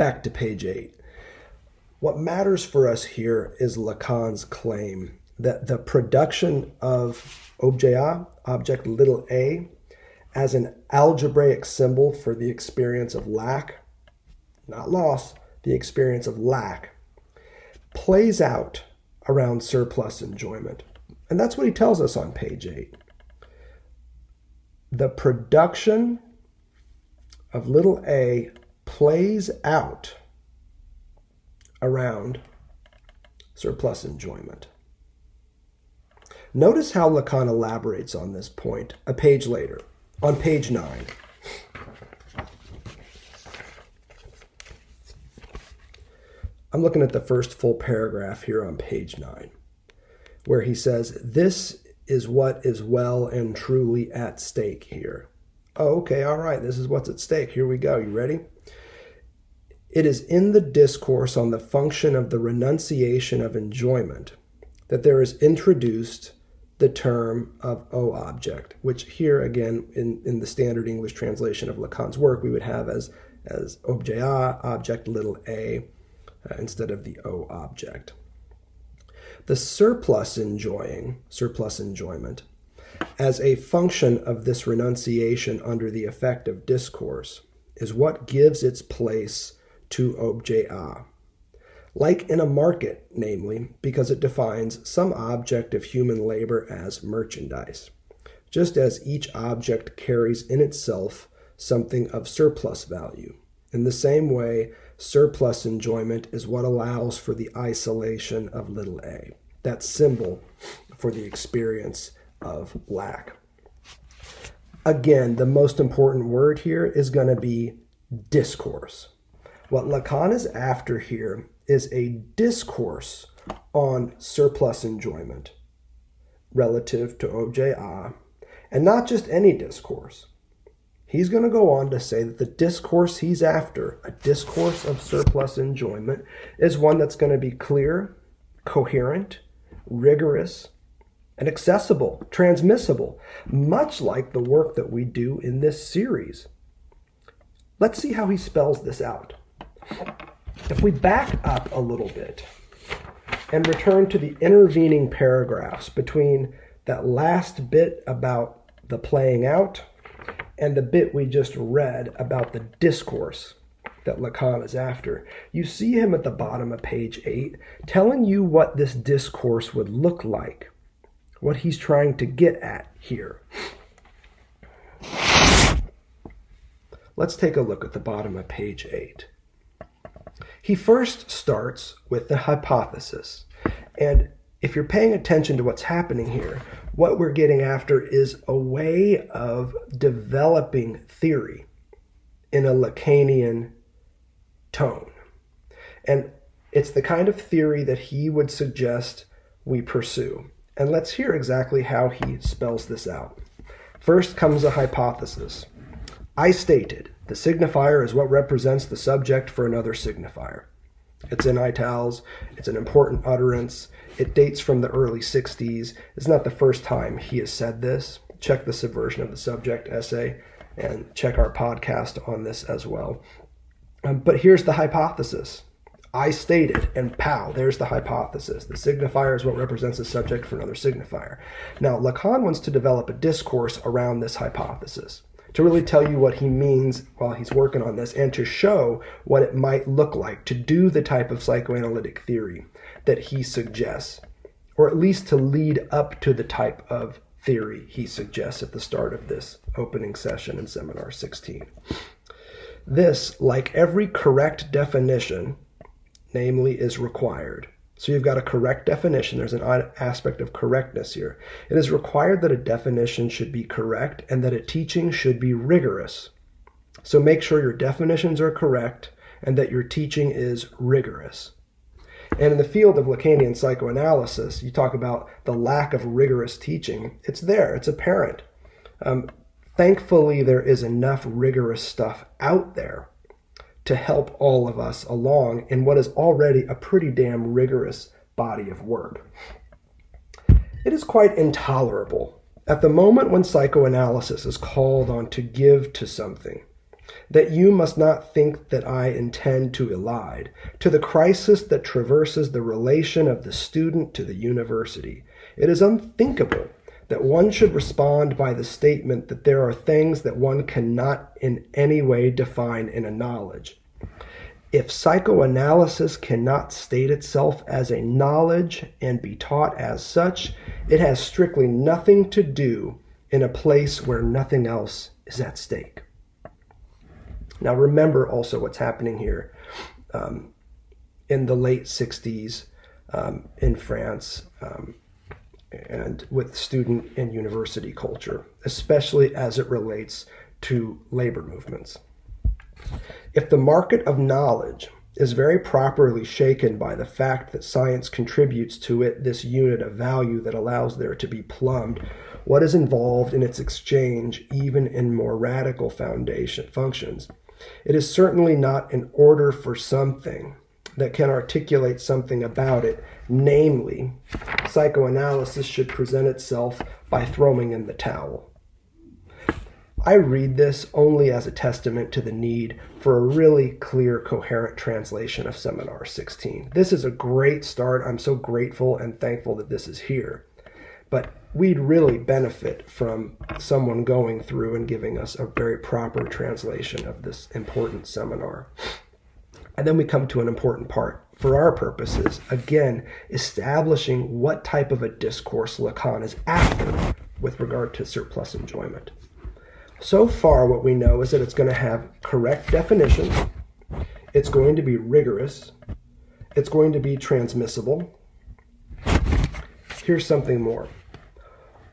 Back to page 8. What matters for us here is Lacan's claim that the production of objet object little a, as an algebraic symbol for the experience of lack, not loss, the experience of lack, plays out around surplus enjoyment. And that's what he tells us on page 8. The production of little a plays out around surplus enjoyment. Notice how Lacan elaborates on this point a page later, on page 9. I'm looking at the first full paragraph here on page 9, where he says, This is what is well and truly at stake here. Oh, okay, all right, this is what's at stake. Here we go. You ready? It is in the discourse on the function of the renunciation of enjoyment that there is introduced the term of O object, which here again in, in the standard English translation of Lacan's work we would have as, as objet A, object little a, uh, instead of the O object. The surplus enjoying, surplus enjoyment, as a function of this renunciation under the effect of discourse, is what gives its place to objet A. Like in a market, namely, because it defines some object of human labor as merchandise, just as each object carries in itself something of surplus value. In the same way, surplus enjoyment is what allows for the isolation of little a, that symbol for the experience of lack. Again, the most important word here is going to be discourse. What Lacan is after here is a discourse on surplus enjoyment relative to objet A, and not just any discourse. He's going to go on to say that the discourse he's after, a discourse of surplus enjoyment, is one that's going to be clear, coherent, rigorous, and accessible, transmissible, much like the work that we do in this series. Let's see how he spells this out. If we back up a little bit and return to the intervening paragraphs between that last bit about the playing out and the bit we just read about the discourse that Lacan is after, you see him at the bottom of page 8 telling you what this discourse would look like, what he's trying to get at here. Let's take a look at the bottom of page 8. He first starts with the hypothesis. And if you're paying attention to what's happening here, what we're getting after is a way of developing theory in a Lacanian tone. And it's the kind of theory that he would suggest we pursue. And let's hear exactly how he spells this out. First comes a hypothesis. I stated the signifier is what represents the subject for another signifier. It's in itals. It's an important utterance. It dates from the early 60s. It's not the first time he has said this. Check the subversion of the subject essay and check our podcast on this as well. Um, but here's the hypothesis. I stated, and pow, there's the hypothesis. The signifier is what represents the subject for another signifier. Now, Lacan wants to develop a discourse around this hypothesis to really tell you what he means while he's working on this and to show what it might look like to do the type of psychoanalytic theory that he suggests, or at least to lead up to the type of theory he suggests at the start of this opening session in Seminar 16. This, like every correct definition, namely, is required. So you've got a correct definition. There's an aspect of correctness here. It is required that a definition should be correct and that a teaching should be rigorous. So make sure your definitions are correct and that your teaching is rigorous. And in the field of Lacanian psychoanalysis, you talk about the lack of rigorous teaching. It's there, it's apparent. Um, thankfully, there is enough rigorous stuff out there to help all of us along in what is already a pretty damn rigorous body of work. It is quite intolerable at the moment when psychoanalysis is called on to give to something that you must not think that I intend to elide, to the crisis that traverses the relation of the student to the university. It is unthinkable that one should respond by the statement that there are things that one cannot in any way define in a knowledge. If psychoanalysis cannot state itself as a knowledge and be taught as such, it has strictly nothing to do in a place where nothing else is at stake. Now, remember also what's happening here um, in the late 60s um, in France um, and with student and university culture, especially as it relates to labor movements. If the market of knowledge is very properly shaken by the fact that science contributes to it this unit of value that allows there to be plumbed what is involved in its exchange, even in more radical foundation functions, it is certainly not an order for something that can articulate something about it. Namely, psychoanalysis should present itself by throwing in the towel. I read this only as a testament to the need for a really clear, coherent translation of Seminar 16. This is a great start. I'm so grateful and thankful that this is here. But we'd really benefit from someone going through and giving us a very proper translation of this important seminar. And then we come to an important part for our purposes, again, establishing what type of a discourse Lacan is after with regard to surplus enjoyment. So far, what we know is that it's going to have correct definitions, it's going to be rigorous, it's going to be transmissible. Here's something more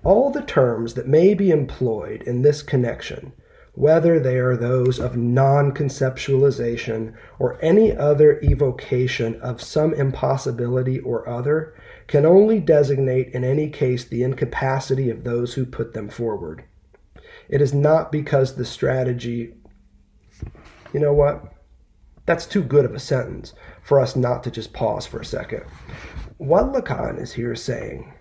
all the terms that may be employed in this connection, whether they are those of non conceptualization or any other evocation of some impossibility or other, can only designate in any case the incapacity of those who put them forward. It is not because the strategy, you know what? That's too good of a sentence for us not to just pause for a second. What Lacan is here saying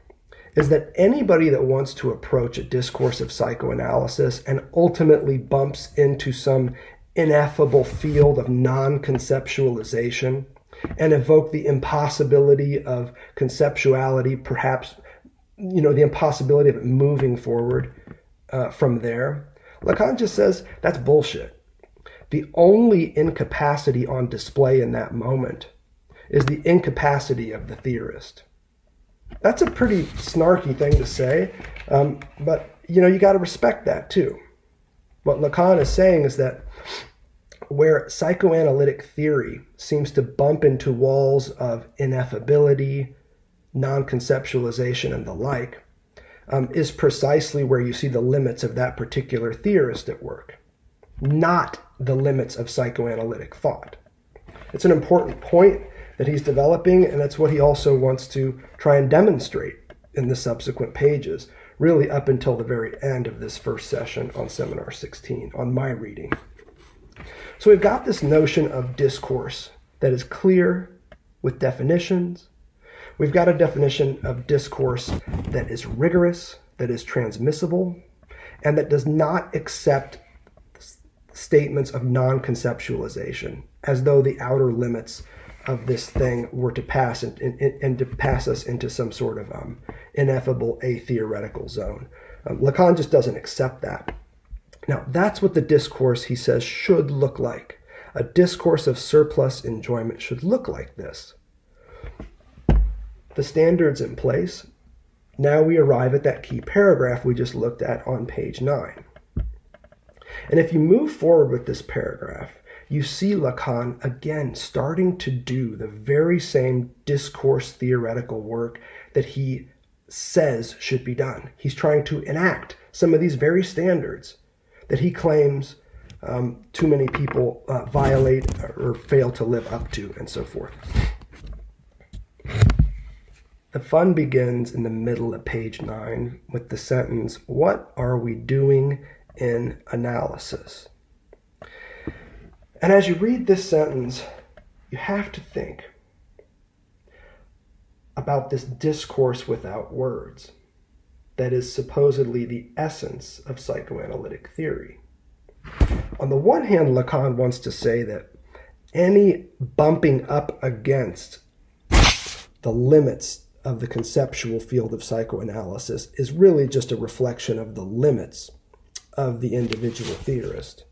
is that anybody that wants to approach a discourse of psychoanalysis and ultimately bumps into some ineffable field of non conceptualization and evoke the impossibility of conceptuality, perhaps, you know, the impossibility of it moving forward uh, from there. Lacan just says that's bullshit. The only incapacity on display in that moment is the incapacity of the theorist. That's a pretty snarky thing to say, um, but you know you got to respect that too. What Lacan is saying is that where psychoanalytic theory seems to bump into walls of ineffability, non conceptualization, and the like, um, is precisely where you see the limits of that particular theorist at work, not the limits of psychoanalytic thought. It's an important point that he's developing, and that's what he also wants to try and demonstrate in the subsequent pages, really up until the very end of this first session on Seminar 16, on my reading. So we've got this notion of discourse that is clear with definitions. We've got a definition of discourse that is rigorous, that is transmissible, and that does not accept statements of non conceptualization as though the outer limits of this thing were to pass and, and, and to pass us into some sort of um, ineffable atheoretical zone. Um, Lacan just doesn't accept that. Now, that's what the discourse, he says, should look like. A discourse of surplus enjoyment should look like this. The standards in place. Now we arrive at that key paragraph we just looked at on page 9. And if you move forward with this paragraph, you see Lacan again starting to do the very same discourse theoretical work that he says should be done. He's trying to enact some of these very standards that he claims um, too many people uh, violate or fail to live up to, and so forth. The fun begins in the middle of page 9 with the sentence, What are we doing in analysis? And as you read this sentence, you have to think about this discourse without words that is supposedly the essence of psychoanalytic theory. On the one hand, Lacan wants to say that any bumping up against the limits of the conceptual field of psychoanalysis is really just a reflection of the limits of the individual theorist.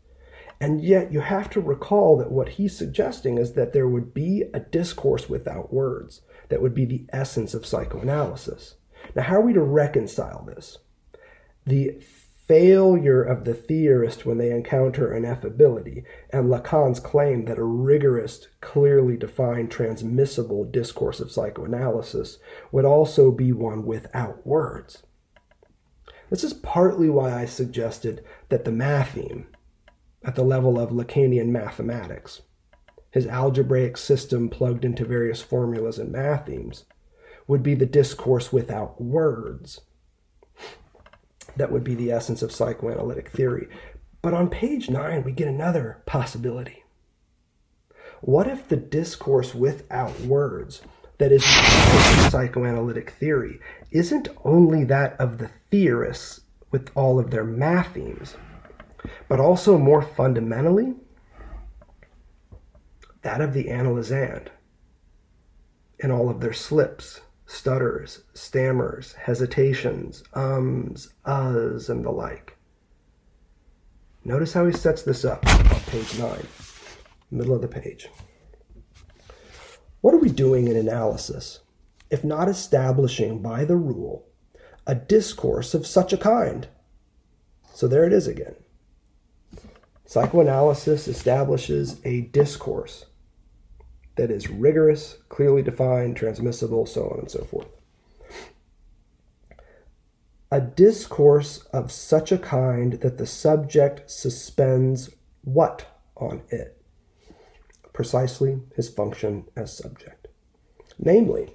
And yet, you have to recall that what he's suggesting is that there would be a discourse without words that would be the essence of psychoanalysis. Now, how are we to reconcile this? The failure of the theorist when they encounter ineffability, and Lacan's claim that a rigorous, clearly defined, transmissible discourse of psychoanalysis would also be one without words. This is partly why I suggested that the matheme, at the level of Lacanian mathematics, his algebraic system plugged into various formulas and mathemes, would be the discourse without words. That would be the essence of psychoanalytic theory. But on page nine, we get another possibility. What if the discourse without words that is psychoanalytic theory isn't only that of the theorists with all of their mathemes, but also more fundamentally that of the analysand in all of their slips, stutters, stammers, hesitations, ums, uhs, and the like. Notice how he sets this up on page 9, middle of the page. What are we doing in analysis if not establishing by the rule a discourse of such a kind? So there it is again. Psychoanalysis establishes a discourse that is rigorous, clearly defined, transmissible, so on and so forth. A discourse of such a kind that the subject suspends what on it? Precisely his function as subject. Namely,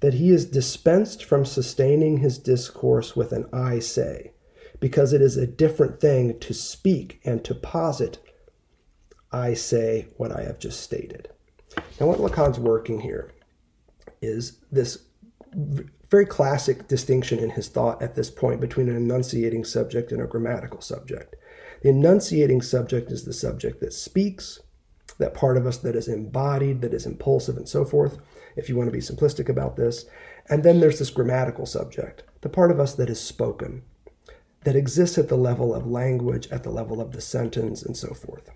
that he is dispensed from sustaining his discourse with an I say, because it is a different thing to speak and to posit I say what I have just stated. Now, what Lacan's working here is this very classic distinction in his thought at this point between an enunciating subject and a grammatical subject. The enunciating subject is the subject that speaks, that part of us that is embodied, that is impulsive, and so forth, if you want to be simplistic about this. And then there's this grammatical subject, the part of us that is spoken, that exists at the level of language, at the level of the sentence, and so forth.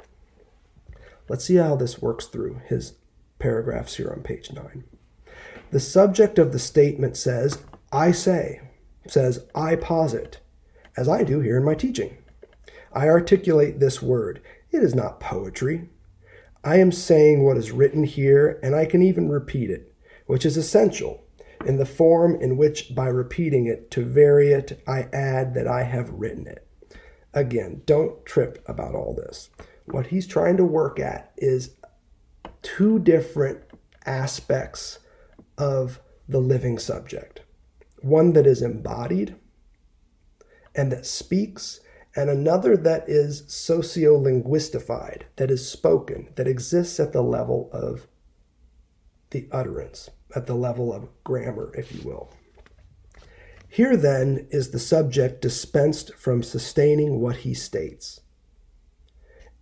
Let's see how this works through his paragraphs here on page 9. The subject of the statement says, I say, says, I posit, as I do here in my teaching. I articulate this word. It is not poetry. I am saying what is written here, and I can even repeat it, which is essential in the form in which, by repeating it, to vary it, I add that I have written it. Again, don't trip about all this. What he's trying to work at is two different aspects of the living subject one that is embodied and that speaks, and another that is sociolinguistified, that is spoken, that exists at the level of the utterance, at the level of grammar, if you will. Here, then, is the subject dispensed from sustaining what he states.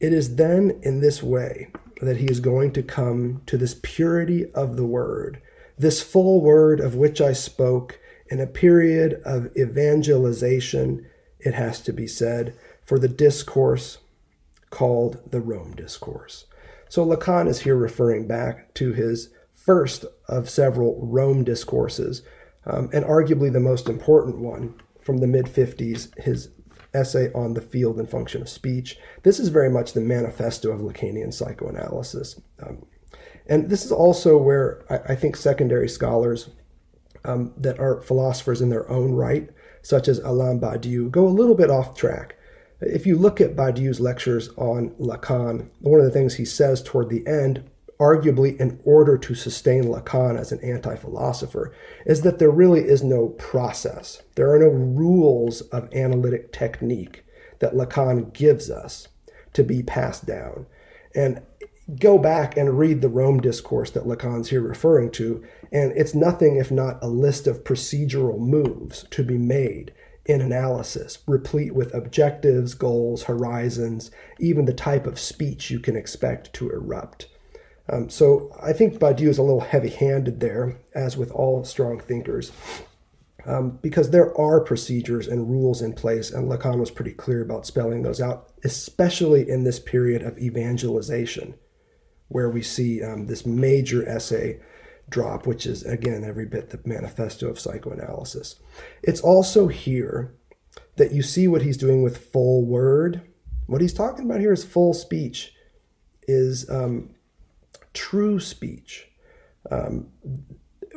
It is then in this way that he is going to come to this purity of the word, this full word of which I spoke in a period of evangelization, it has to be said, for the discourse called the Rome Discourse. So Lacan is here referring back to his first of several Rome discourses, um, and arguably the most important one from the mid 50s, his essay on the field and function of speech. This is very much the manifesto of Lacanian psychoanalysis. Um, and this is also where I, I think secondary scholars um, that are philosophers in their own right, such as Alain Badiou, go a little bit off track. If you look at Badiou's lectures on Lacan, one of the things he says toward the end, arguably in order to sustain Lacan as an anti philosopher, is that there really is no process. There are no rules of analytic technique that Lacan gives us to be passed down. And go back and read the Rome discourse that Lacan's here referring to, and it's nothing if not a list of procedural moves to be made in analysis, replete with objectives, goals, horizons, even the type of speech you can expect to erupt. Um, so I think Badiou is a little heavy handed there, as with all strong thinkers, um, because there are procedures and rules in place, and Lacan was pretty clear about spelling those out, especially in this period of evangelization, where we see um, this major essay drop, which is, again, every bit the manifesto of psychoanalysis. It's also here that you see what he's doing with full word. What he's talking about here is full speech, is um, true speech, um,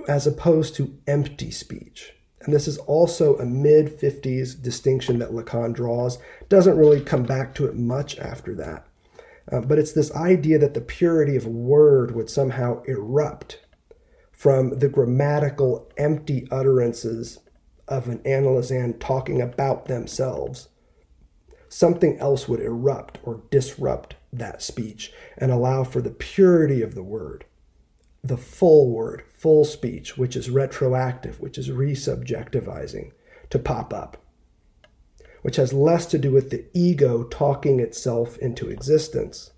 as opposed to empty speech. And this is also a mid 50s distinction that Lacan draws. Doesn't really come back to it much after that. Uh, but it's this idea that the purity of word would somehow erupt from the grammatical empty utterances of an analysand talking about themselves. Something else would erupt or disrupt that speech and allow for the purity of the word, the full word, full speech, which is retroactive, which is resubjectivizing, to pop up, which has less to do with the ego talking itself into existence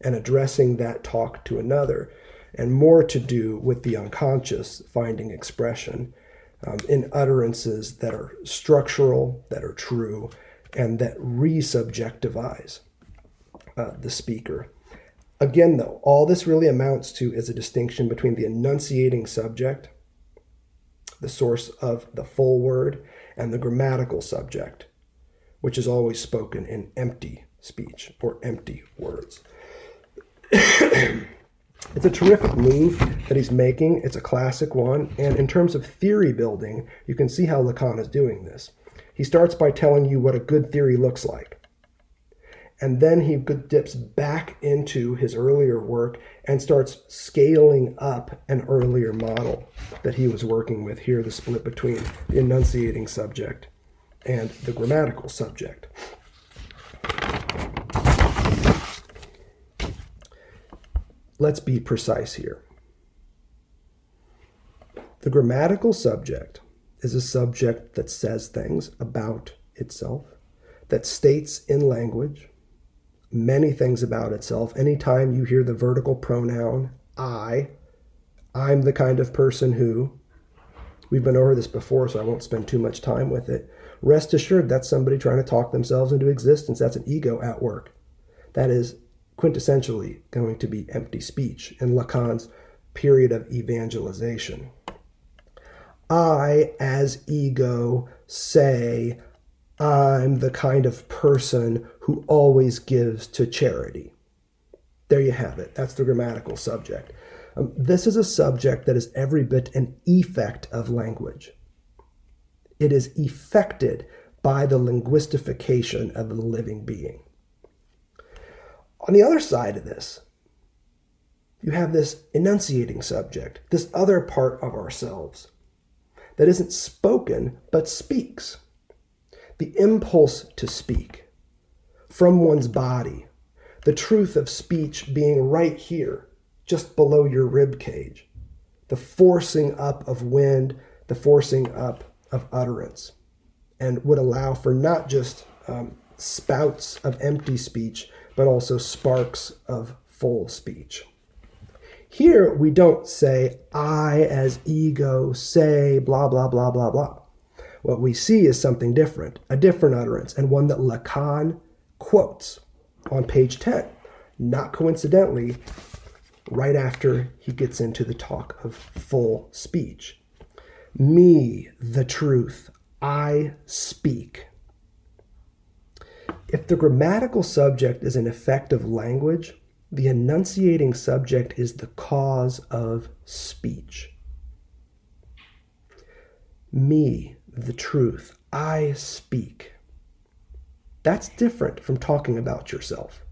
and addressing that talk to another and more to do with the unconscious finding expression um, in utterances that are structural, that are true, and that resubjectivize uh, the speaker. Again, though, all this really amounts to is a distinction between the enunciating subject, the source of the full word, and the grammatical subject, which is always spoken in empty speech or empty words. It's a terrific move that he's making. It's a classic one. And in terms of theory building, you can see how Lacan is doing this. He starts by telling you what a good theory looks like. And then he dips back into his earlier work and starts scaling up an earlier model that he was working with. Here, the split between the enunciating subject and the grammatical subject. Let's be precise here. The grammatical subject is a subject that says things about itself, that states in language many things about itself. Anytime you hear the vertical pronoun I, I'm the kind of person who, we've been over this before, so I won't spend too much time with it. Rest assured, that's somebody trying to talk themselves into existence. That's an ego at work. That is quintessentially going to be empty speech in Lacan's period of evangelization. I, as ego, say, I'm the kind of person who always gives to charity. There you have it. That's the grammatical subject. Um, this is a subject that is every bit an effect of language. It is effected by the linguistification of the living being. On the other side of this, you have this enunciating subject, this other part of ourselves that isn't spoken but speaks. The impulse to speak from one's body, the truth of speech being right here, just below your rib cage, the forcing up of wind, the forcing up of utterance, and would allow for not just um, spouts of empty speech, but also sparks of full speech. Here we don't say, I as ego say, blah, blah, blah, blah, blah. What we see is something different, a different utterance, and one that Lacan quotes on page 10. Not coincidentally, right after he gets into the talk of full speech. Me, the truth, I speak. If the grammatical subject is an effect of language, the enunciating subject is the cause of speech. Me, the truth, I speak. That's different from talking about yourself.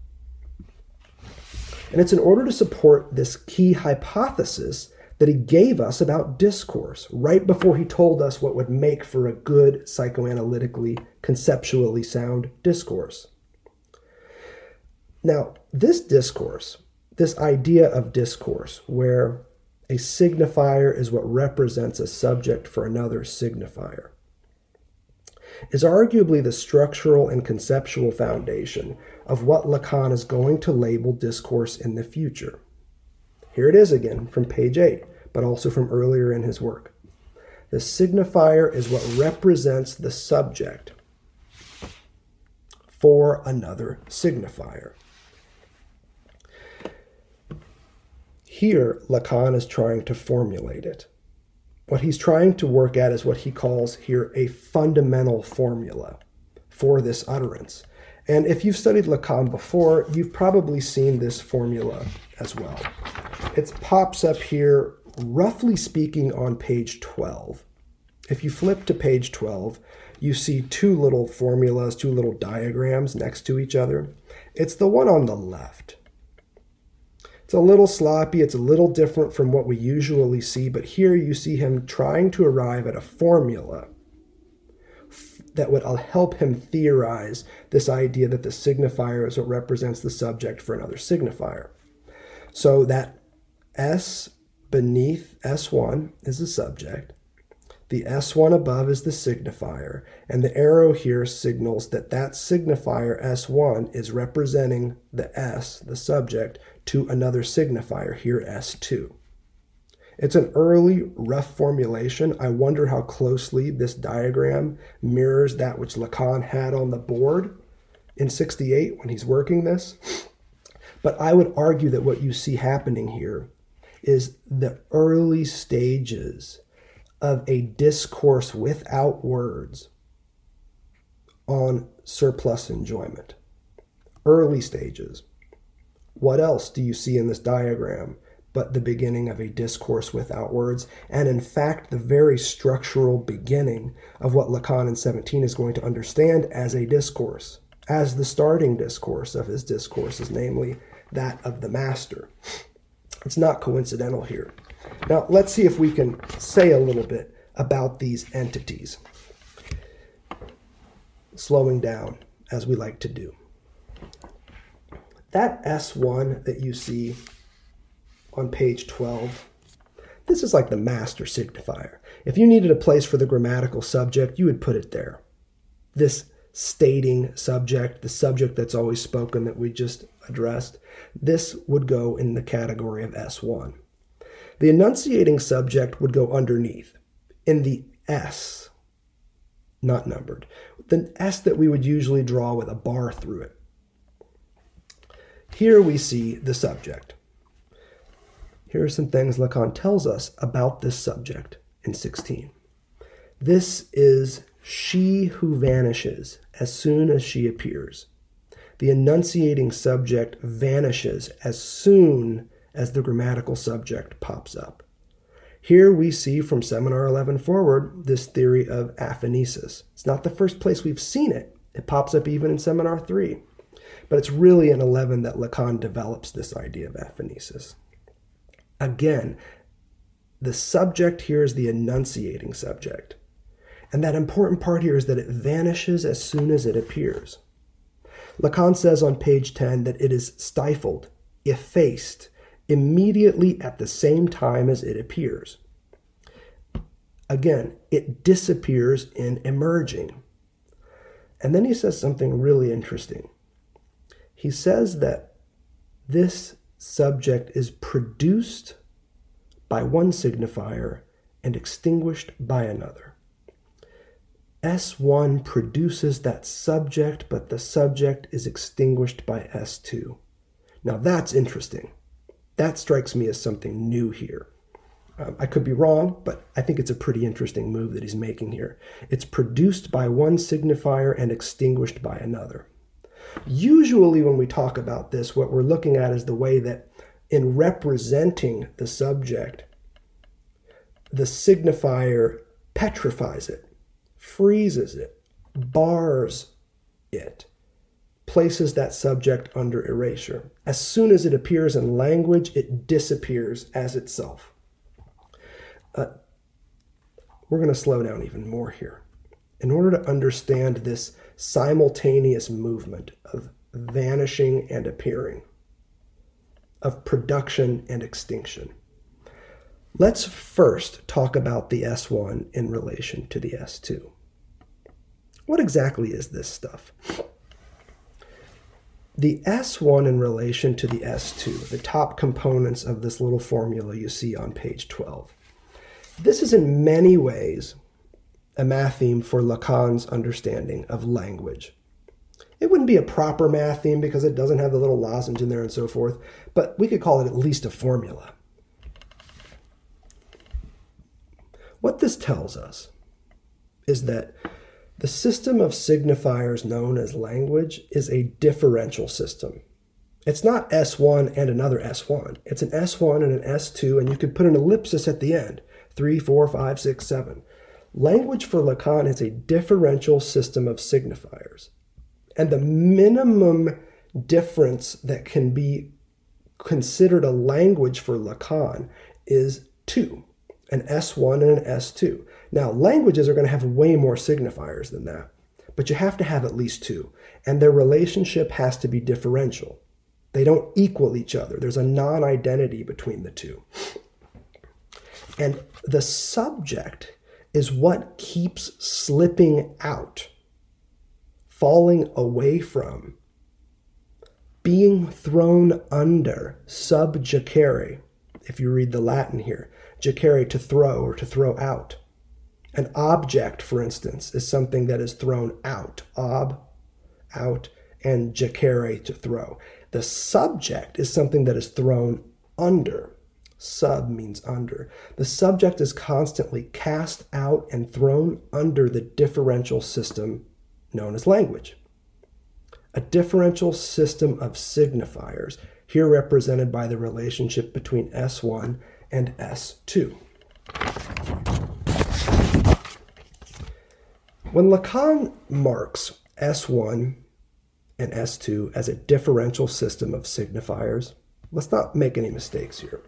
And it's in order to support this key hypothesis that he gave us about discourse right before he told us what would make for a good psychoanalytically, conceptually sound discourse. Now, this discourse, this idea of discourse, where a signifier is what represents a subject for another signifier, is arguably the structural and conceptual foundation of what Lacan is going to label discourse in the future. Here it is again from page 8, but also from earlier in his work. The signifier is what represents the subject for another signifier. Here, Lacan is trying to formulate it. What he's trying to work at is what he calls here a fundamental formula for this utterance. And if you've studied Lacan before, you've probably seen this formula as well. It pops up here, roughly speaking, on page 12. If you flip to page 12, you see two little formulas, two little diagrams next to each other. It's the one on the left. It's a little sloppy, it's a little different from what we usually see, but here you see him trying to arrive at a formula that would uh, help him theorize this idea that the signifier is what represents the subject for another signifier. So that S beneath S1 is the subject, the S1 above is the signifier, and the arrow here signals that that signifier S1 is representing the S, the subject, to another signifier, here S2. It's an early, rough formulation. I wonder how closely this diagram mirrors that which Lacan had on the board in 68 when he's working this. But I would argue that what you see happening here is the early stages of a discourse without words on surplus enjoyment. Early stages. What else do you see in this diagram but the beginning of a discourse without words? And in fact, the very structural beginning of what Lacan in 17 is going to understand as a discourse, as the starting discourse of his discourses, namely that of the master. It's not coincidental here. Now, let's see if we can say a little bit about these entities. Slowing down, as we like to do. That S1 that you see on page 12, this is like the master signifier. If you needed a place for the grammatical subject, you would put it there. This stating subject, the subject that's always spoken that we just addressed, this would go in the category of S1. The enunciating subject would go underneath in the S, not numbered, the S that we would usually draw with a bar through it. Here we see the subject. Here are some things Lacan tells us about this subject in 16. This is she who vanishes as soon as she appears. The enunciating subject vanishes as soon as the grammatical subject pops up. Here we see from Seminar 11 forward this theory of aphanisis. It's not the first place we've seen it. It pops up even in Seminar 3. But it's really in 11 that Lacan develops this idea of aphanisis. Again, the subject here is the enunciating subject. And that important part here is that it vanishes as soon as it appears. Lacan says on page 10 that it is stifled, effaced, immediately at the same time as it appears. Again, it disappears in emerging. And then he says something really interesting. He says that this subject is produced by one signifier and extinguished by another. S1 produces that subject, but the subject is extinguished by S2. Now that's interesting. That strikes me as something new here. Um, I could be wrong, but I think it's a pretty interesting move that he's making here. It's produced by one signifier and extinguished by another. Usually, when we talk about this, what we're looking at is the way that in representing the subject, the signifier petrifies it, freezes it, bars it, places that subject under erasure. As soon as it appears in language, it disappears as itself. Uh, we're going to slow down even more here. In order to understand this simultaneous movement of vanishing and appearing, of production and extinction, let's first talk about the S1 in relation to the S2. What exactly is this stuff? The S1 in relation to the S2, the top components of this little formula you see on page 12. This is in many ways a matheme for Lacan's understanding of language. It wouldn't be a proper matheme because it doesn't have the little lozenge in there and so forth, but we could call it at least a formula. What this tells us is that the system of signifiers known as language is a differential system. It's not S1 and another S1. It's an S1 and an S2, and you could put an ellipsis at the end 3, 4, 5, 6, 7. Language for Lacan is a differential system of signifiers. And the minimum difference that can be considered a language for Lacan is 2, an S1 and an S2. Now, languages are going to have way more signifiers than that, but you have to have at least two, and their relationship has to be differential. They don't equal each other. There's a non identity between the two. And the subject is what keeps slipping out, falling away from, being thrown under, subjacere, if you read the Latin here, jacere to throw or to throw out. An object, for instance, is something that is thrown out, ob, out, and jacere to throw. The subject is something that is thrown under. Sub means under. The subject is constantly cast out and thrown under the differential system known as language. A differential system of signifiers, here represented by the relationship between S1 and S2. When Lacan marks S1 and S2 as a differential system of signifiers, let's not make any mistakes here,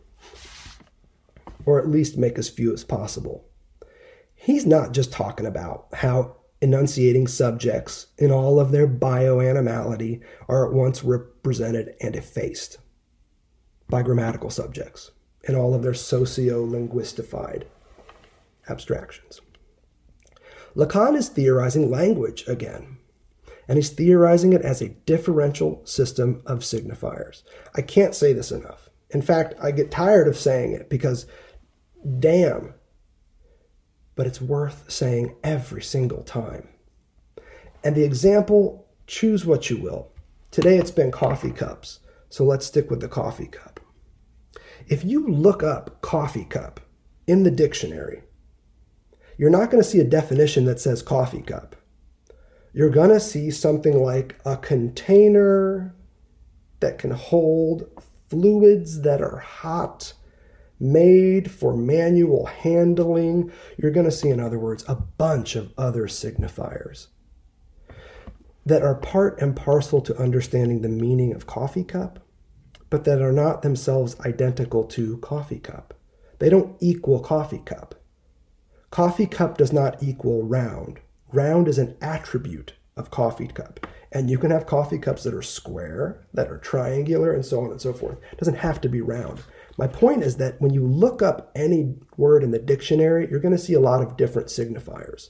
or at least make as few as possible. He's not just talking about how enunciating subjects in all of their bioanimality are at once represented and effaced by grammatical subjects in all of their socio linguistified abstractions. Lacan is theorizing language again, and he's theorizing it as a differential system of signifiers. I can't say this enough. In fact, I get tired of saying it because, damn, but it's worth saying every single time. And the example, choose what you will. Today it's been coffee cups, so let's stick with the coffee cup. If you look up coffee cup in the dictionary, you're not going to see a definition that says coffee cup. You're going to see something like a container that can hold fluids that are hot, made for manual handling. You're going to see, in other words, a bunch of other signifiers that are part and parcel to understanding the meaning of coffee cup, but that are not themselves identical to coffee cup. They don't equal coffee cup. Coffee cup does not equal round. Round is an attribute of coffee cup. And you can have coffee cups that are square, that are triangular, and so on and so forth. It doesn't have to be round. My point is that when you look up any word in the dictionary, you're going to see a lot of different signifiers.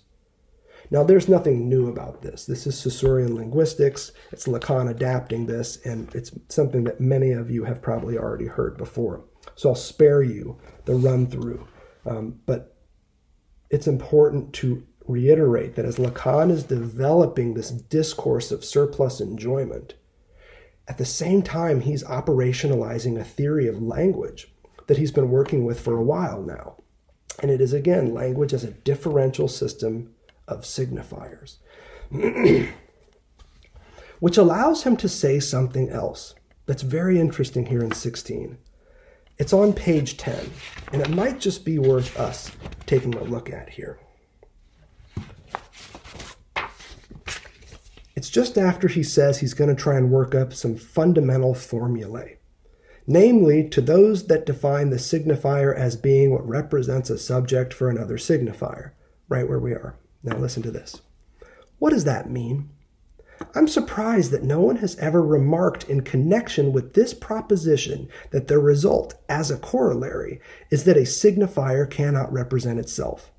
Now, there's nothing new about this. This is Saussurean linguistics. It's Lacan adapting this, and it's something that many of you have probably already heard before. So I'll spare you the run through. Um, but it's important to reiterate that as Lacan is developing this discourse of surplus enjoyment, at the same time, he's operationalizing a theory of language that he's been working with for a while now. And it is, again, language as a differential system of signifiers, which allows him to say something else that's very interesting here in 16. It's on page 10, and it might just be worth us taking a look at here. It's just after he says he's going to try and work up some fundamental formulae, namely to those that define the signifier as being what represents a subject for another signifier, right where we are. Now listen to this. What does that mean? I'm surprised that no one has ever remarked in connection with this proposition that the result, as a corollary, is that a signifier cannot represent itself.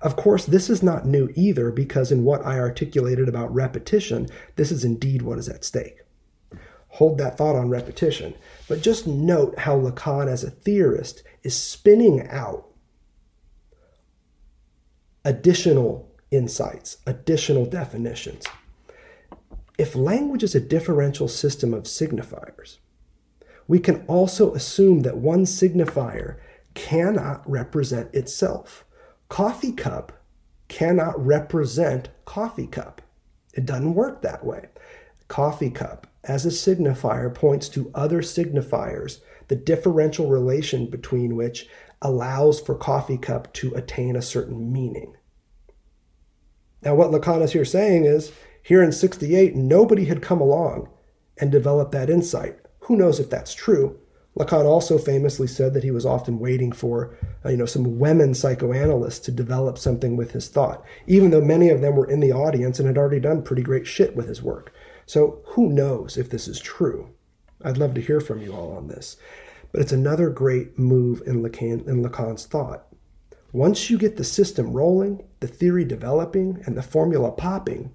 Of course, this is not new either, because in what I articulated about repetition, this is indeed what is at stake. Hold that thought on repetition, but just note how Lacan, as a theorist, is spinning out additional insights, additional definitions. If language is a differential system of signifiers, we can also assume that one signifier cannot represent itself. Coffee cup cannot represent coffee cup. It doesn't work that way. Coffee cup as a signifier points to other signifiers, the differential relation between which allows for coffee cup to attain a certain meaning. Now, what Lacan is here saying is here in 68, nobody had come along and developed that insight. Who knows if that's true? Lacan also famously said that he was often waiting for, uh, you know, some women psychoanalysts to develop something with his thought, even though many of them were in the audience and had already done pretty great shit with his work. So who knows if this is true? I'd love to hear from you all on this. But it's another great move in, Lacan, in Lacan's thought. Once you get the system rolling, the theory developing, and the formula popping,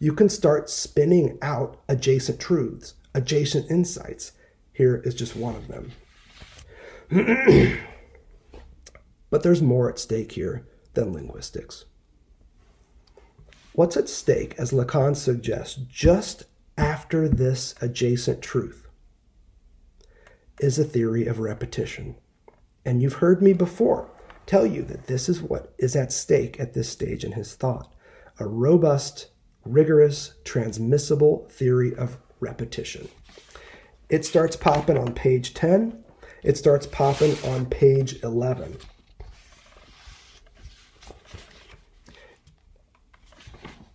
you can start spinning out adjacent truths, adjacent insights. Here is just one of them. but there's more at stake here than linguistics. What's at stake, as Lacan suggests, just after this adjacent truth, is a theory of repetition. And you've heard me before tell you that this is what is at stake at this stage in his thought a robust, rigorous, transmissible theory of repetition. It starts popping on page 10, it starts popping on page 11.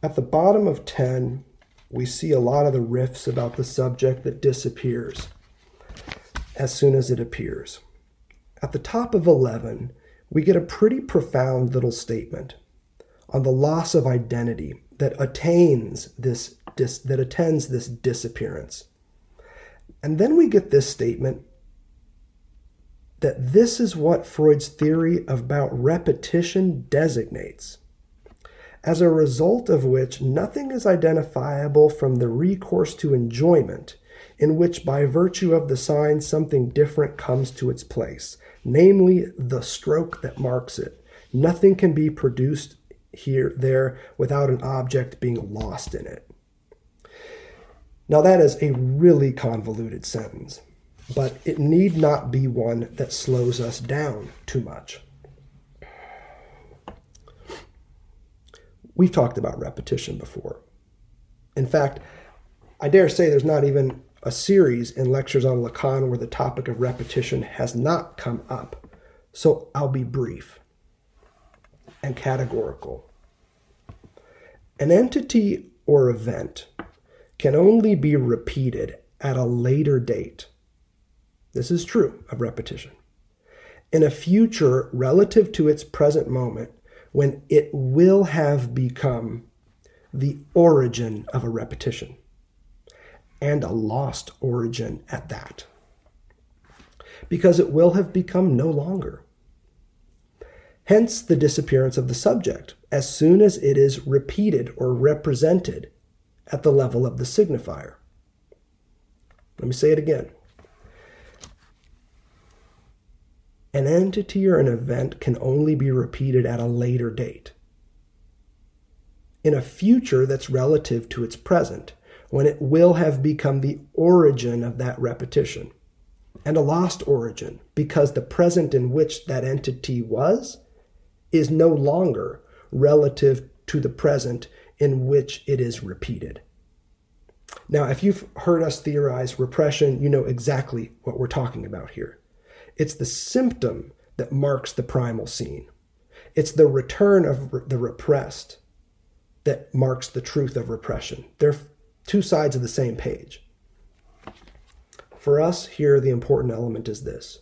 At the bottom of 10, we see a lot of the riffs about the subject that disappears as soon as it appears. At the top of 11, we get a pretty profound little statement on the loss of identity that attains this dis, that attends this disappearance. And then we get this statement that this is what Freud's theory about repetition designates, as a result of which nothing is identifiable from the recourse to enjoyment, in which by virtue of the sign something different comes to its place, namely the stroke that marks it. Nothing can be produced here there without an object being lost in it. Now that is a really convoluted sentence, but it need not be one that slows us down too much. We've talked about repetition before. In fact, I dare say there's not even a series in lectures on Lacan where the topic of repetition has not come up. So I'll be brief and categorical. An entity or event can only be repeated at a later date. This is true of repetition. In a future relative to its present moment, when it will have become the origin of a repetition and a lost origin at that. Because it will have become no longer. Hence the disappearance of the subject as soon as it is repeated or represented at the level of the signifier. Let me say it again. An entity or an event can only be repeated at a later date. In a future that's relative to its present, when it will have become the origin of that repetition and a lost origin because the present in which that entity was is no longer relative to the present in which it is repeated. Now, if you've heard us theorize repression, you know exactly what we're talking about here. It's the symptom that marks the primal scene. It's the return of the repressed that marks the truth of repression. They're two sides of the same page. For us, here, the important element is this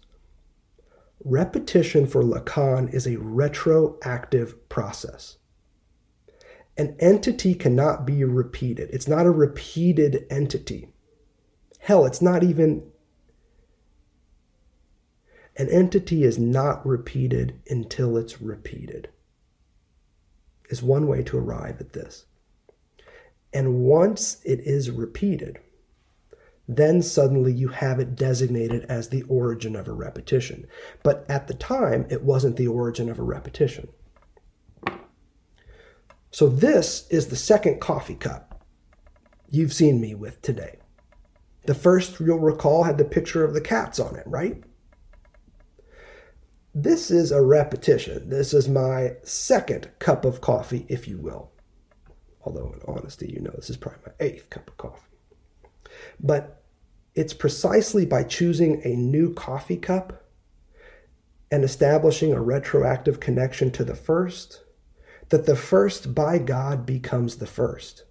repetition for Lacan is a retroactive process. An entity cannot be repeated, it's not a repeated entity. Hell, it's not even. An entity is not repeated until it's repeated is one way to arrive at this. And once it is repeated, then suddenly you have it designated as the origin of a repetition. But at the time, it wasn't the origin of a repetition. So, this is the second coffee cup you've seen me with today. The first, you'll recall, had the picture of the cats on it, right? This is a repetition. This is my second cup of coffee, if you will. Although, in honesty, you know this is probably my eighth cup of coffee. But it's precisely by choosing a new coffee cup and establishing a retroactive connection to the first that the first by God becomes the first.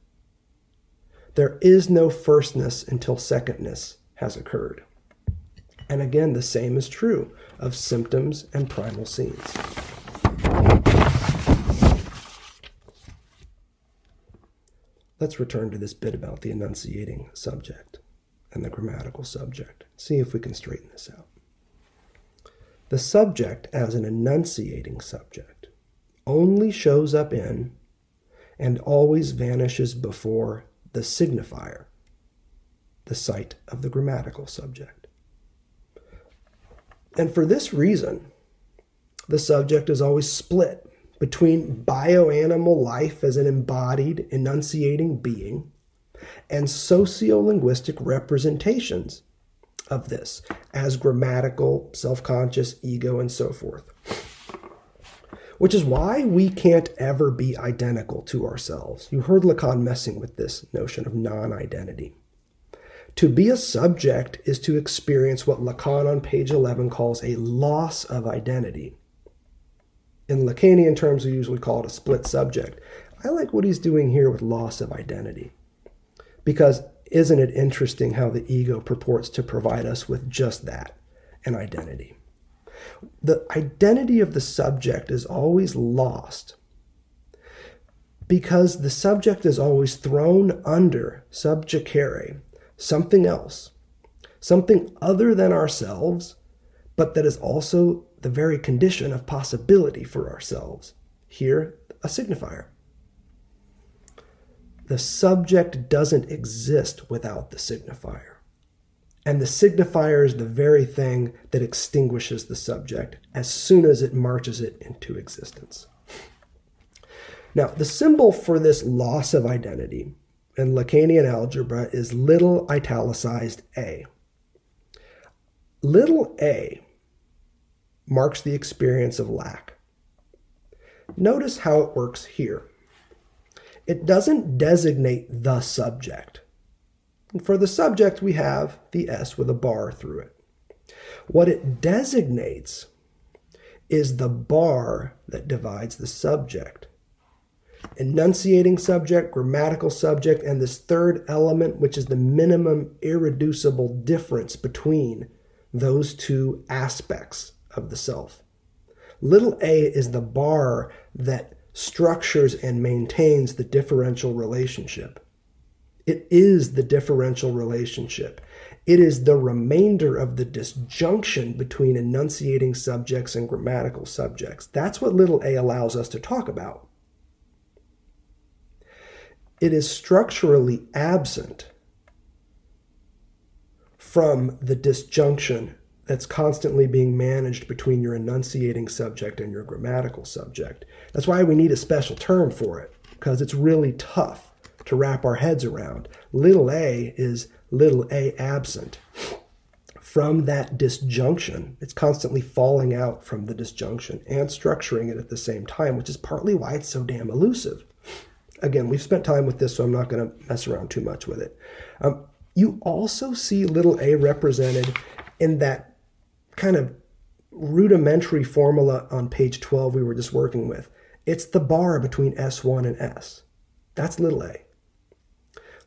There is no firstness until secondness has occurred. And again, the same is true of symptoms and primal scenes. Let's return to this bit about the enunciating subject and the grammatical subject. See if we can straighten this out. The subject as an enunciating subject only shows up in and always vanishes before the signifier, the site of the grammatical subject. And for this reason, the subject is always split between bioanimal life as an embodied, enunciating being and sociolinguistic representations of this as grammatical, self conscious, ego, and so forth. Which is why we can't ever be identical to ourselves. You heard Lacan messing with this notion of non identity. To be a subject is to experience what Lacan on page 11 calls a loss of identity. In Lacanian terms, we usually call it a split subject. I like what he's doing here with loss of identity. Because isn't it interesting how the ego purports to provide us with just that an identity? The identity of the subject is always lost because the subject is always thrown under subjecere something else, something other than ourselves, but that is also the very condition of possibility for ourselves. Here, a signifier. The subject doesn't exist without the signifier. And the signifier is the very thing that extinguishes the subject as soon as it marches it into existence. Now, the symbol for this loss of identity in Lacanian algebra is little italicized a. Little a marks the experience of lack. Notice how it works here. It doesn't designate the subject. For the subject, we have the S with a bar through it. What it designates is the bar that divides the subject enunciating subject, grammatical subject, and this third element, which is the minimum irreducible difference between those two aspects of the self. Little a is the bar that structures and maintains the differential relationship. It is the differential relationship. It is the remainder of the disjunction between enunciating subjects and grammatical subjects. That's what little a allows us to talk about it is structurally absent from the disjunction that's constantly being managed between your enunciating subject and your grammatical subject. That's why we need a special term for it, because it's really tough to wrap our heads around. Little a is little a absent. From that disjunction, it's constantly falling out from the disjunction and structuring it at the same time, which is partly why it's so damn elusive again, we've spent time with this, so I'm not going to mess around too much with it. Um, you also see little a represented in that kind of rudimentary formula on page 12 we were just working with. It's the bar between S1 and S. That's little a.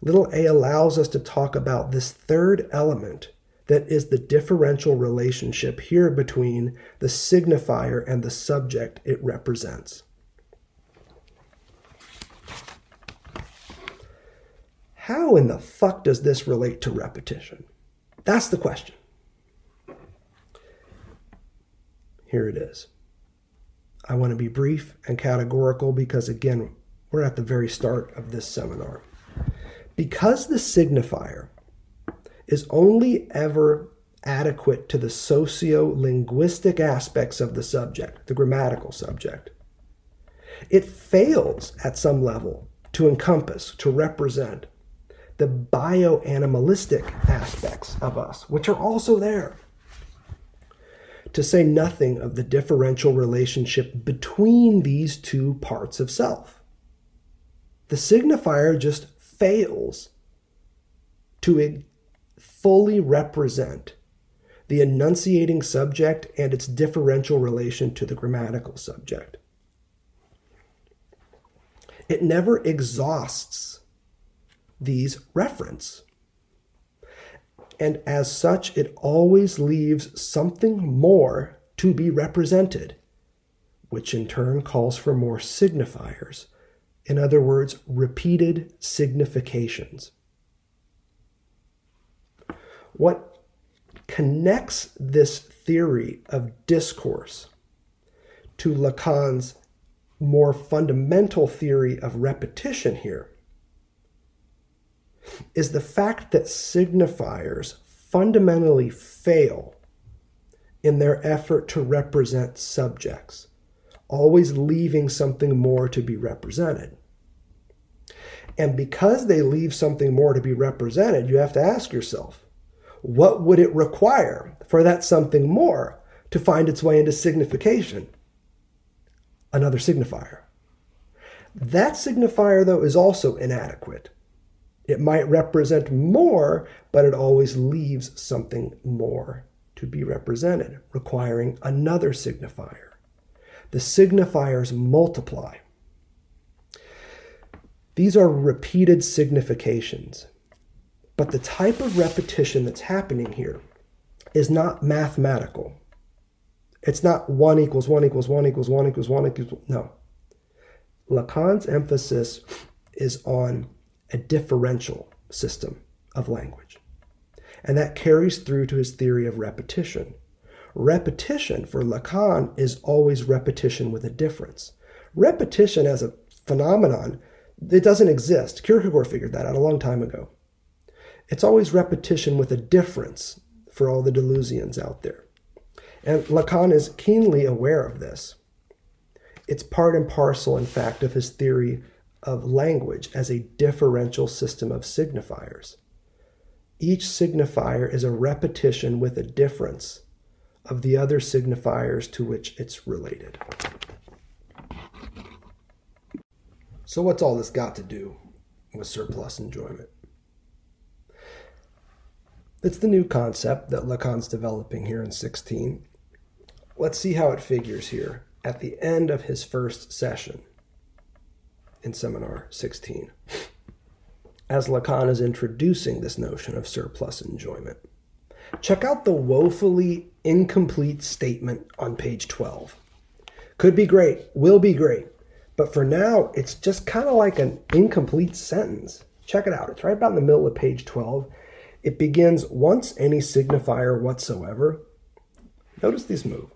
Little a allows us to talk about this third element that is the differential relationship here between the signifier and the subject it represents. How in the fuck does this relate to repetition? That's the question. Here it is. I want to be brief and categorical because, again, we're at the very start of this seminar. Because the signifier is only ever adequate to the socio-linguistic aspects of the subject, the grammatical subject, it fails at some level to encompass, to represent the bioanimalistic aspects of us, which are also there. To say nothing of the differential relationship between these two parts of self. The signifier just fails to fully represent the enunciating subject and its differential relation to the grammatical subject. It never exhausts these reference. And as such, it always leaves something more to be represented, which in turn calls for more signifiers. In other words, repeated significations. What connects this theory of discourse to Lacan's more fundamental theory of repetition here is the fact that signifiers fundamentally fail in their effort to represent subjects, always leaving something more to be represented. And because they leave something more to be represented, you have to ask yourself, what would it require for that something more to find its way into signification? Another signifier. That signifier, though, is also inadequate it might represent more, but it always leaves something more to be represented, requiring another signifier. The signifiers multiply. These are repeated significations. But the type of repetition that's happening here is not mathematical. It's not 1 equals 1 equals 1 equals 1 equals 1 equals. No. Lacan's emphasis is on a differential system of language. And that carries through to his theory of repetition. Repetition for Lacan is always repetition with a difference. Repetition as a phenomenon, it doesn't exist. Kierkegaard figured that out a long time ago. It's always repetition with a difference for all the Deleuzians out there. And Lacan is keenly aware of this. It's part and parcel, in fact, of his theory of language as a differential system of signifiers. Each signifier is a repetition with a difference of the other signifiers to which it's related. So, what's all this got to do with surplus enjoyment? It's the new concept that Lacan's developing here in 16. Let's see how it figures here at the end of his first session in seminar 16 as Lacan is introducing this notion of surplus enjoyment. Check out the woefully incomplete statement on page 12. Could be great, will be great, but for now, it's just kind of like an incomplete sentence. Check it out. It's right about in the middle of page 12. It begins once any signifier whatsoever. Notice this move.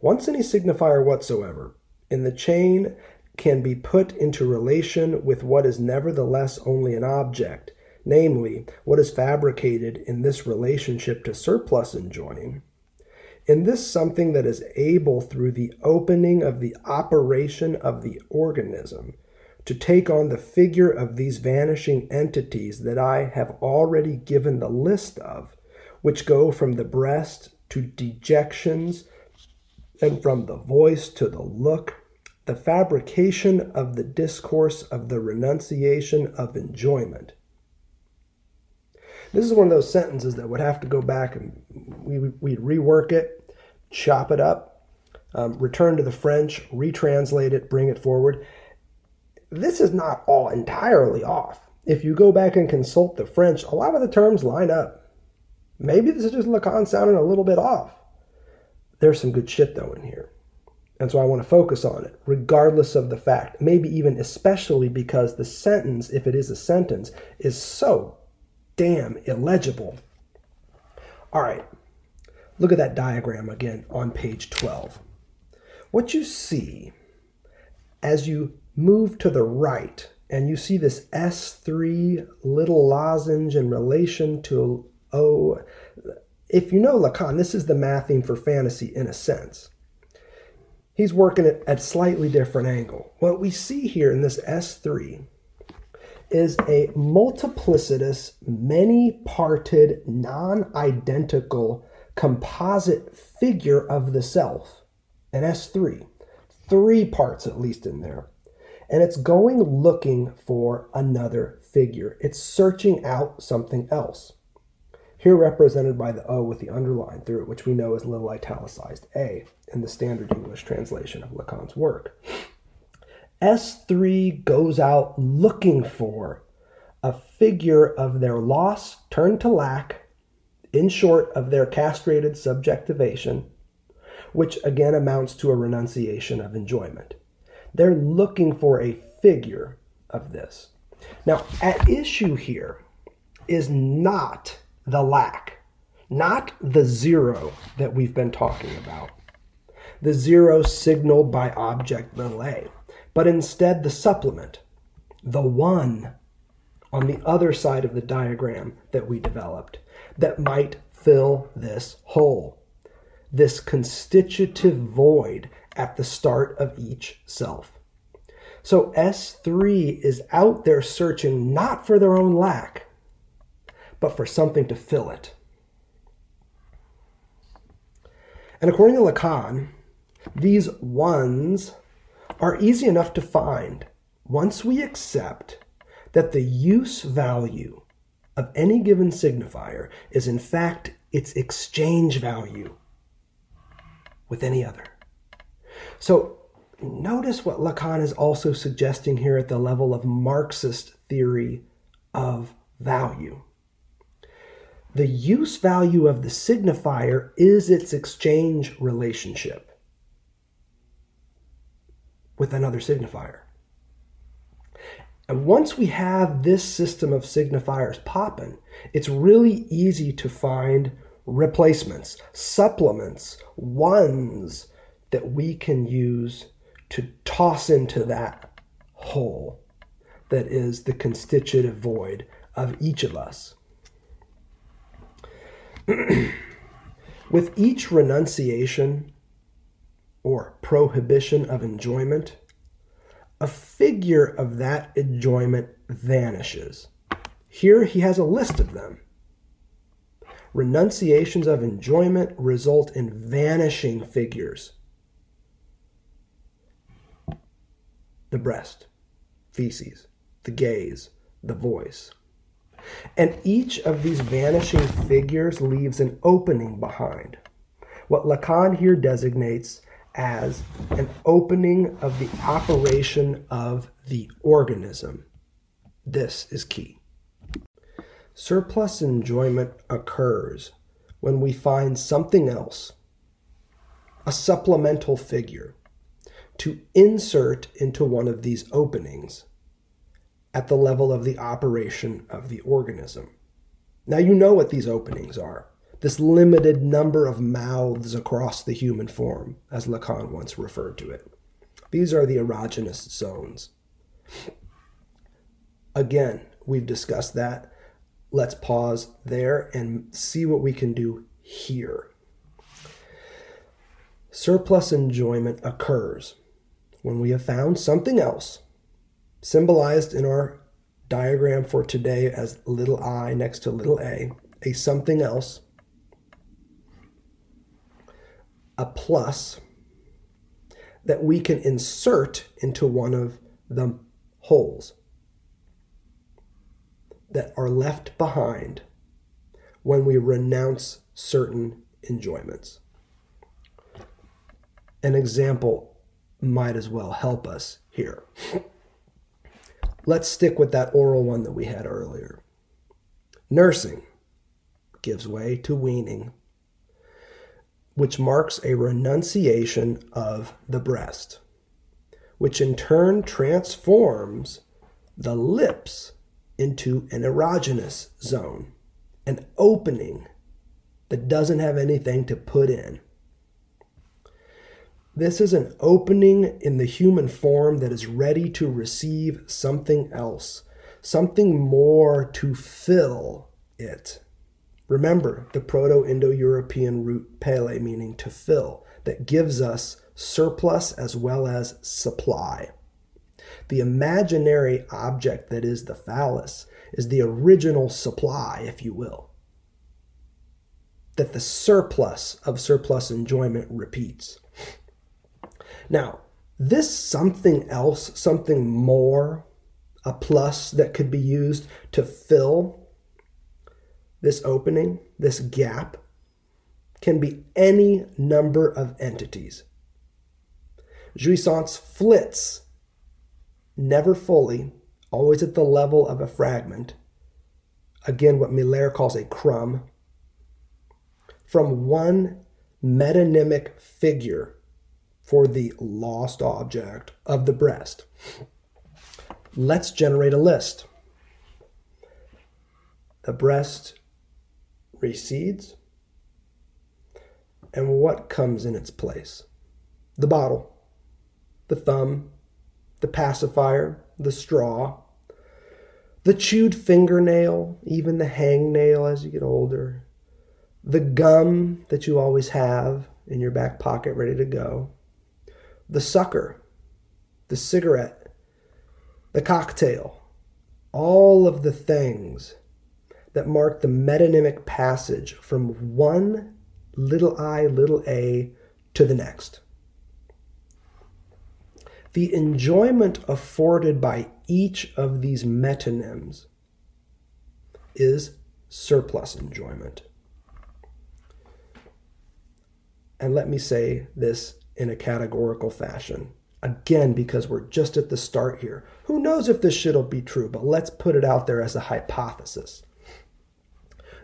Once any signifier whatsoever in the chain can be put into relation with what is nevertheless only an object, namely, what is fabricated in this relationship to surplus enjoying. In this something that is able, through the opening of the operation of the organism, to take on the figure of these vanishing entities that I have already given the list of, which go from the breast to dejections, and from the voice to the look the fabrication of the discourse of the renunciation of enjoyment. This is one of those sentences that would have to go back and we, we'd rework it, chop it up, um, return to the French, retranslate it, bring it forward. this is not all entirely off. If you go back and consult the French, a lot of the terms line up. Maybe this is just Lacan sounding a little bit off. There's some good shit though in here. And so I want to focus on it, regardless of the fact, maybe even especially because the sentence, if it is a sentence, is so damn illegible. All right, look at that diagram again on page 12. What you see as you move to the right and you see this S3 little lozenge in relation to O. If you know Lacan, this is the matheme for fantasy in a sense he's working at a slightly different angle. What we see here in this S3 is a multiplicitous, many parted, non identical composite figure of the self, an S3. Three parts at least in there. And it's going looking for another figure. It's searching out something else here represented by the O with the underline through it, which we know is little italicized A in the standard English translation of Lacan's work. S3 goes out looking for a figure of their loss turned to lack, in short, of their castrated subjectivation, which again amounts to a renunciation of enjoyment. They're looking for a figure of this. Now, at issue here is not the lack, not the zero that we've been talking about. The zero signaled by object a, but instead the supplement, the one on the other side of the diagram that we developed that might fill this hole, this constitutive void at the start of each self. So S3 is out there searching not for their own lack, but for something to fill it. And according to Lacan, these ones are easy enough to find once we accept that the use value of any given signifier is in fact its exchange value with any other. So notice what Lacan is also suggesting here at the level of Marxist theory of value. The use value of the signifier is its exchange relationship with another signifier. And once we have this system of signifiers popping, it's really easy to find replacements, supplements, ones that we can use to toss into that hole that is the constitutive void of each of us. With each renunciation or prohibition of enjoyment, a figure of that enjoyment vanishes. Here he has a list of them. Renunciations of enjoyment result in vanishing figures. The breast, feces, the gaze, the voice. And each of these vanishing figures leaves an opening behind. What Lacan here designates as an opening of the operation of the organism. This is key. Surplus enjoyment occurs when we find something else, a supplemental figure, to insert into one of these openings at the level of the operation of the organism. Now, you know what these openings are this limited number of mouths across the human form, as Lacan once referred to it. These are the erogenous zones. Again, we've discussed that. Let's pause there and see what we can do here. Surplus enjoyment occurs when we have found something else symbolized in our diagram for today as little i next to little a, a something else, a plus that we can insert into one of the holes that are left behind when we renounce certain enjoyments. An example might as well help us here. let's stick with that oral one that we had earlier. Nursing gives way to weaning, which marks a renunciation of the breast, which in turn transforms the lips into an erogenous zone, an opening that doesn't have anything to put in. This is an opening in the human form that is ready to receive something else, something more to fill it. Remember the Proto Indo European root pele, meaning to fill, that gives us surplus as well as supply. The imaginary object that is the phallus is the original supply, if you will, that the surplus of surplus enjoyment repeats. Now, this something else, something more, a plus that could be used to fill this opening, this gap, can be any number of entities. Jouissance flits, never fully, always at the level of a fragment. Again, what Miller calls a crumb. From one metonymic figure for the lost object of the breast. Let's generate a list. The breast recedes, and what comes in its place? The bottle, the thumb, the pacifier, the straw, the chewed fingernail, even the hangnail as you get older, the gum that you always have in your back pocket ready to go, the sucker, the cigarette, the cocktail, all of the things that mark the metonymic passage from one little i, little a to the next. The enjoyment afforded by each of these metonyms is surplus enjoyment. And let me say this in a categorical fashion. Again, because we're just at the start here. Who knows if this shit'll be true, but let's put it out there as a hypothesis.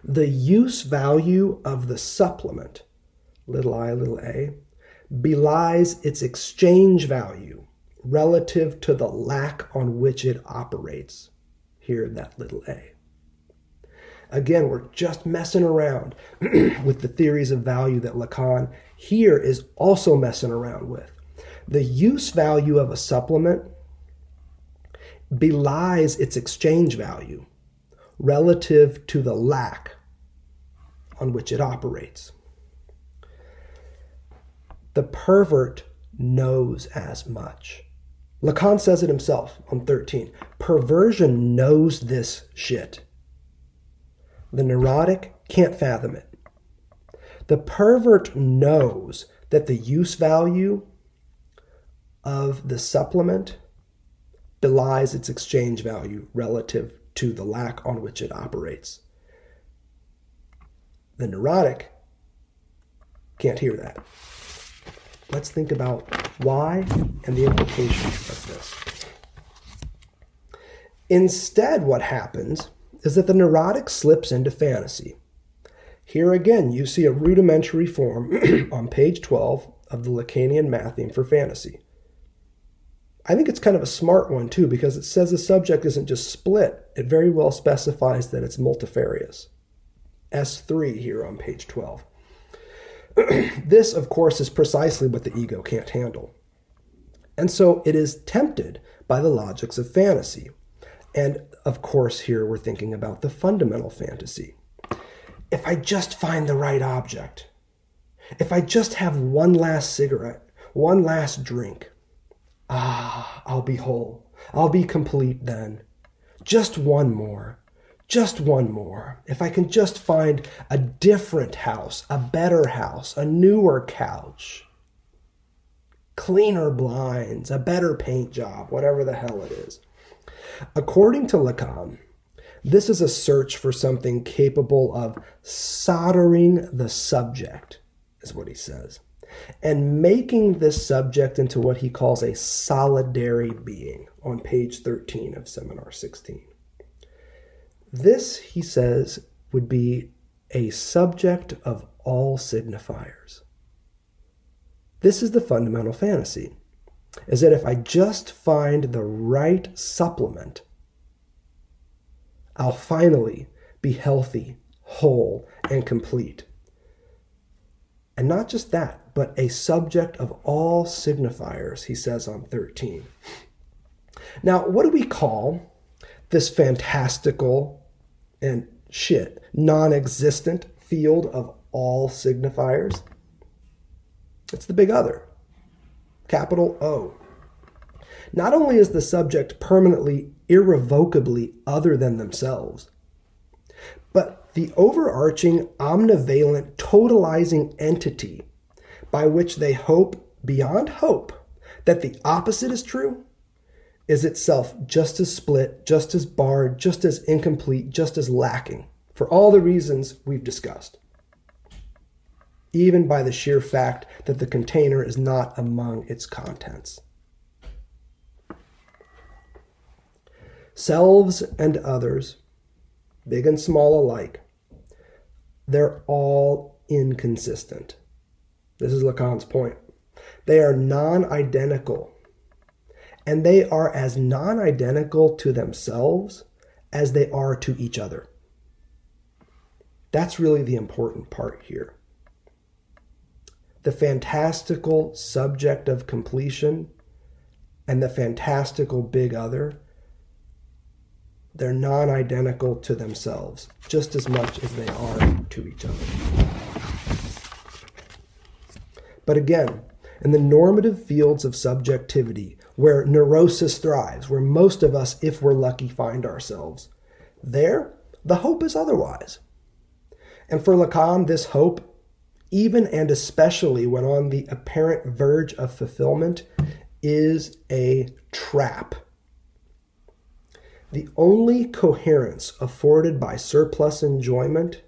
The use value of the supplement, little i, little a, belies its exchange value relative to the lack on which it operates. Here, that little a. Again, we're just messing around with the theories of value that Lacan here is also messing around with. The use value of a supplement belies its exchange value relative to the lack on which it operates. The pervert knows as much. Lacan says it himself on 13. Perversion knows this shit. The neurotic can't fathom it. The pervert knows that the use value of the supplement belies its exchange value relative to the lack on which it operates. The neurotic can't hear that. Let's think about why and the implications of this. Instead, what happens is that the neurotic slips into fantasy. Here again, you see a rudimentary form on page 12 of the Lacanian matheme for fantasy. I think it's kind of a smart one too because it says the subject isn't just split, it very well specifies that it's multifarious. S3 here on page 12. this, of course, is precisely what the ego can't handle. And so it is tempted by the logics of fantasy. And of course, here we're thinking about the fundamental fantasy. If I just find the right object, if I just have one last cigarette, one last drink, ah, I'll be whole. I'll be complete then. Just one more. Just one more. If I can just find a different house, a better house, a newer couch, cleaner blinds, a better paint job, whatever the hell it is. According to Lacan, this is a search for something capable of soldering the subject, is what he says. And making this subject into what he calls a solidary being on page 13 of Seminar 16. This, he says, would be a subject of all signifiers. This is the fundamental fantasy, is that if I just find the right supplement, I'll finally be healthy, whole, and complete. And not just that, but a subject of all signifiers, he says on 13. Now, what do we call this fantastical and shit, non existent field of all signifiers? It's the big other, capital O. Not only is the subject permanently, irrevocably other than themselves, but the overarching, omnivalent, totalizing entity by which they hope beyond hope that the opposite is true is itself just as split, just as barred, just as incomplete, just as lacking, for all the reasons we've discussed. Even by the sheer fact that the container is not among its contents. Selves and others, big and small alike, they're all inconsistent. This is Lacan's point. They are non identical and they are as non identical to themselves as they are to each other. That's really the important part here. The fantastical subject of completion and the fantastical big other, they're non identical to themselves just as much as they are to each other. But again, in the normative fields of subjectivity, where neurosis thrives, where most of us, if we're lucky, find ourselves. There, the hope is otherwise. And for Lacan, this hope, even and especially when on the apparent verge of fulfillment, is a trap. The only coherence afforded by surplus enjoyment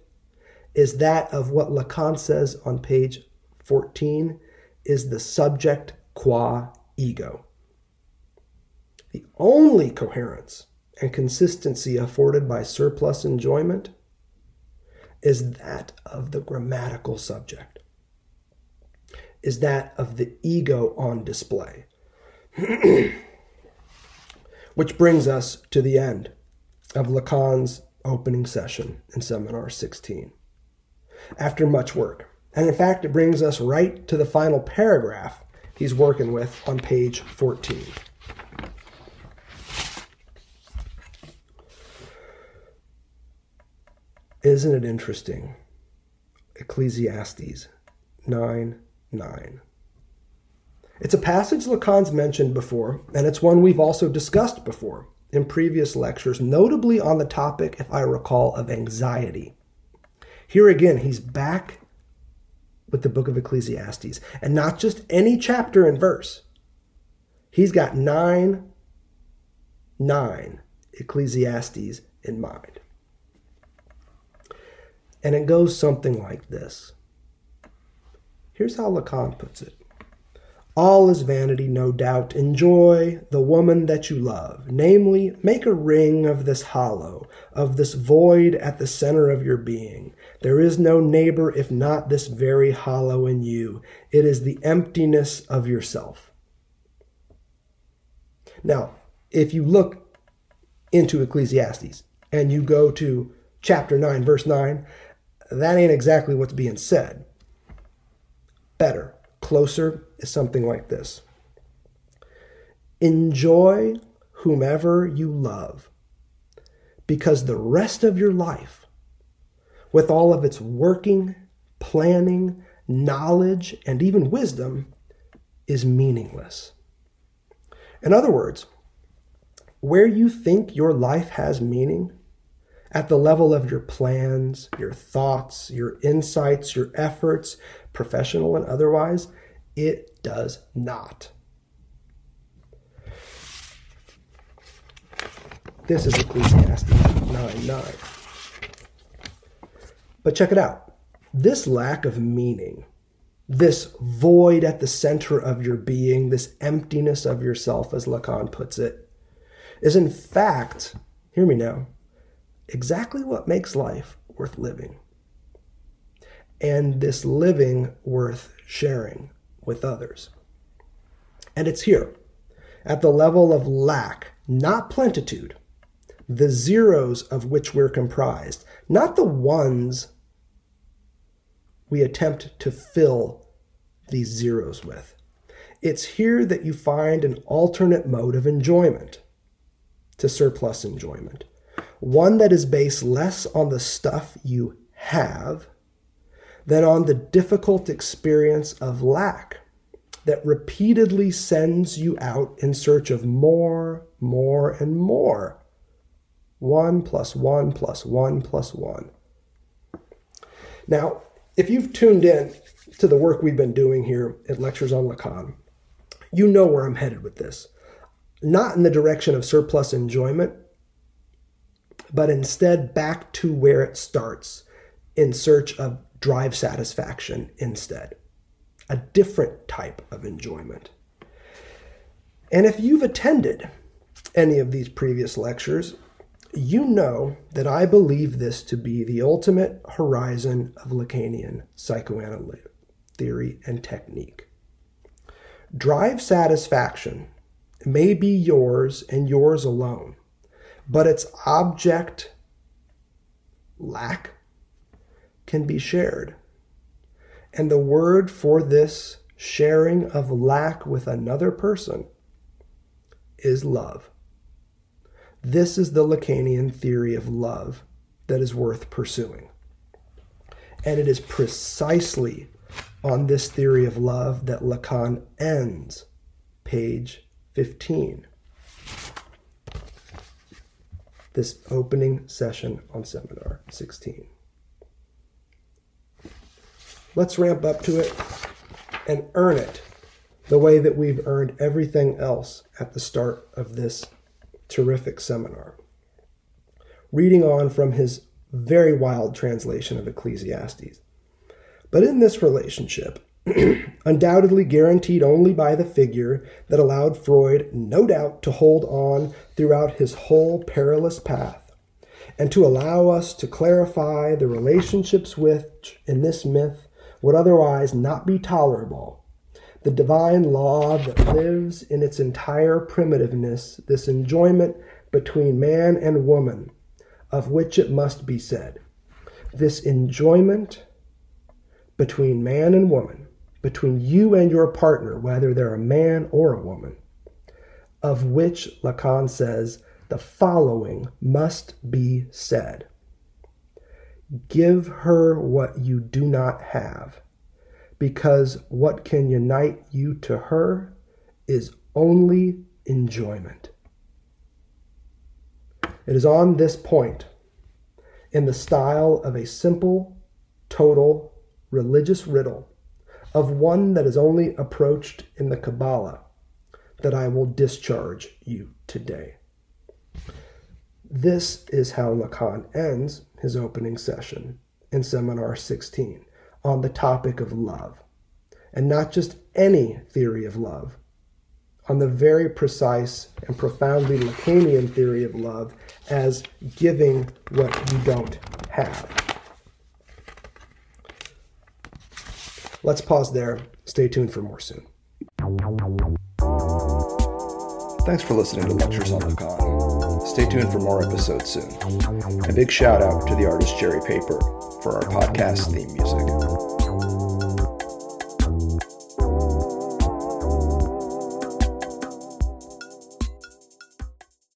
is that of what Lacan says on page 14 is the subject qua ego. The only coherence and consistency afforded by surplus enjoyment is that of the grammatical subject, is that of the ego on display. Which brings us to the end of Lacan's opening session in Seminar 16. After much work, and in fact, it brings us right to the final paragraph he's working with on page 14. Isn't it interesting? Ecclesiastes 9 9. It's a passage Lacan's mentioned before, and it's one we've also discussed before in previous lectures, notably on the topic, if I recall, of anxiety. Here again, he's back with the book of Ecclesiastes, and not just any chapter and verse. He's got nine, nine Ecclesiastes in mind. And it goes something like this. Here's how Lacan puts it All is vanity, no doubt. Enjoy the woman that you love. Namely, make a ring of this hollow, of this void at the center of your being. There is no neighbor if not this very hollow in you. It is the emptiness of yourself. Now, if you look into Ecclesiastes and you go to chapter 9, verse 9, that ain't exactly what's being said. Better, closer is something like this Enjoy whomever you love, because the rest of your life, with all of its working, planning, knowledge, and even wisdom, is meaningless. In other words, where you think your life has meaning, at the level of your plans, your thoughts, your insights, your efforts, professional and otherwise, it does not. This is Ecclesiastes 9 9. But check it out. This lack of meaning this void at the center of your being, this emptiness of yourself, as Lacan puts it, is in fact, hear me now, exactly what makes life worth living. And this living worth sharing with others. And it's here, at the level of lack, not plentitude, the zeros of which we're comprised, not the ones we attempt to fill these zeros with. It's here that you find an alternate mode of enjoyment to surplus enjoyment, one that is based less on the stuff you have than on the difficult experience of lack that repeatedly sends you out in search of more, more, and more. One plus one plus one plus one. Now, if you've tuned in to the work we've been doing here at Lectures on Lacan, you know where I'm headed with this. Not in the direction of surplus enjoyment, but instead back to where it starts in search of drive satisfaction instead. A different type of enjoyment. And if you've attended any of these previous lectures, you know that I believe this to be the ultimate horizon of Lacanian psychoanalytic theory and technique. Drive satisfaction may be yours and yours alone, but its object, lack, can be shared. And the word for this sharing of lack with another person is love. This is the Lacanian theory of love that is worth pursuing. And it is precisely on this theory of love that Lacan ends page 15. This opening session on seminar 16. Let's ramp up to it and earn it the way that we've earned everything else at the start of this terrific seminar. Reading on from his very wild translation of Ecclesiastes. But in this relationship, undoubtedly guaranteed only by the figure that allowed Freud, no doubt, to hold on throughout his whole perilous path, and to allow us to clarify the relationships which, in this myth, would otherwise not be tolerable the divine law that lives in its entire primitiveness, this enjoyment between man and woman, of which it must be said. This enjoyment between man and woman, between you and your partner, whether they're a man or a woman, of which Lacan says the following must be said Give her what you do not have because what can unite you to her is only enjoyment. It is on this point, in the style of a simple, total, religious riddle, of one that is only approached in the Kabbalah, that I will discharge you today. This is how Lacan ends his opening session in Seminar 16 on the topic of love, and not just any theory of love, on the very precise and profoundly Lacanian theory of love as giving what you don't have. Let's pause there. Stay tuned for more soon. Thanks for listening to Lectures on Lacan. Stay tuned for more episodes soon. A big shout out to the artist Jerry Paper for our podcast theme music.